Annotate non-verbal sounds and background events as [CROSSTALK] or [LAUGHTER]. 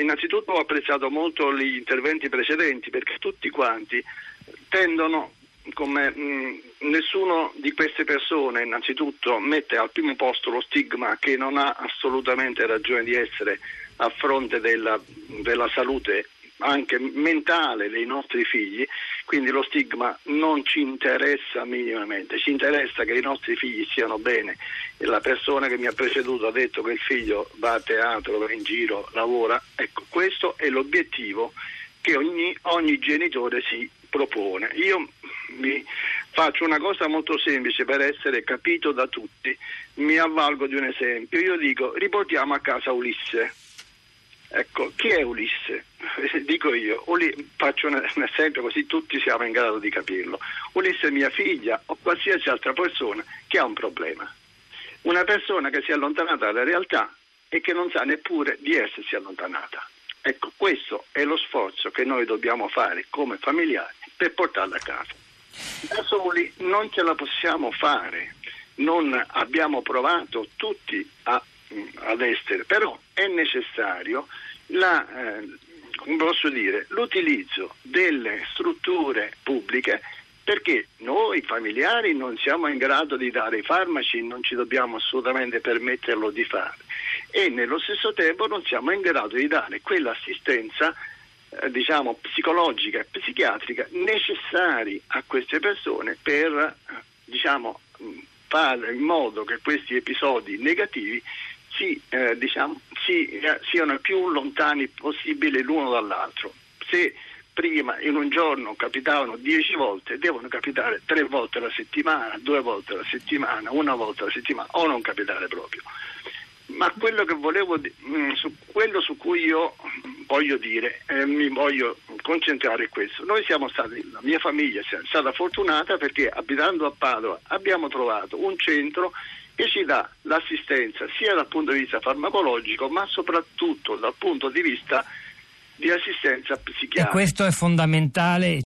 innanzitutto ho apprezzato molto gli interventi precedenti perché tutti quanti tendono come mh, nessuno di queste persone innanzitutto mette al primo posto lo stigma che non ha assolutamente ragione di essere a fronte della, della salute anche mentale dei nostri figli, quindi lo stigma non ci interessa minimamente, ci interessa che i nostri figli stiano bene e la persona che mi ha preceduto ha detto che il figlio va a teatro, va in giro, lavora, ecco questo è l'obiettivo che ogni, ogni genitore si propone. Io mi faccio una cosa molto semplice per essere capito da tutti, mi avvalgo di un esempio, io dico riportiamo a casa Ulisse. Ecco, chi è Ulisse? [LAUGHS] Dico io, Uli, faccio un, esempio così tutti siamo in grado di capirlo. Ulisse è mia figlia o qualsiasi altra persona che ha un problema. Una persona che si è allontanata dalla realtà e che non sa neppure di essersi allontanata. Ecco, questo è lo sforzo che noi dobbiamo fare come familiari per portarla a casa. Da soli non ce la possiamo fare, non abbiamo provato tutti a, ad estere, però è necessario la, eh, dire, l'utilizzo delle strutture pubbliche perché noi familiari non siamo in grado di dare i farmaci, non ci dobbiamo assolutamente permetterlo di fare. E nello stesso tempo non siamo in grado di dare quell'assistenza eh, diciamo, psicologica e psichiatrica necessari a queste persone per eh, diciamo, fare in modo che questi episodi negativi si, eh, diciamo, si, eh, siano più lontani possibile l'uno dall'altro. Se prima in un giorno capitavano dieci volte, devono capitare tre volte alla settimana, due volte alla settimana, una volta alla settimana o non capitare proprio. Ma quello volevo, mm, su quello su cui io voglio dire, eh, mi voglio concentrare è questo. Noi siamo stati, la mia famiglia è stata fortunata perché abitando a Padova abbiamo trovato un centro che ci dà l'assistenza sia dal punto di vista farmacologico ma soprattutto dal punto di vista di assistenza psichiatrica. E questo è fondamentale,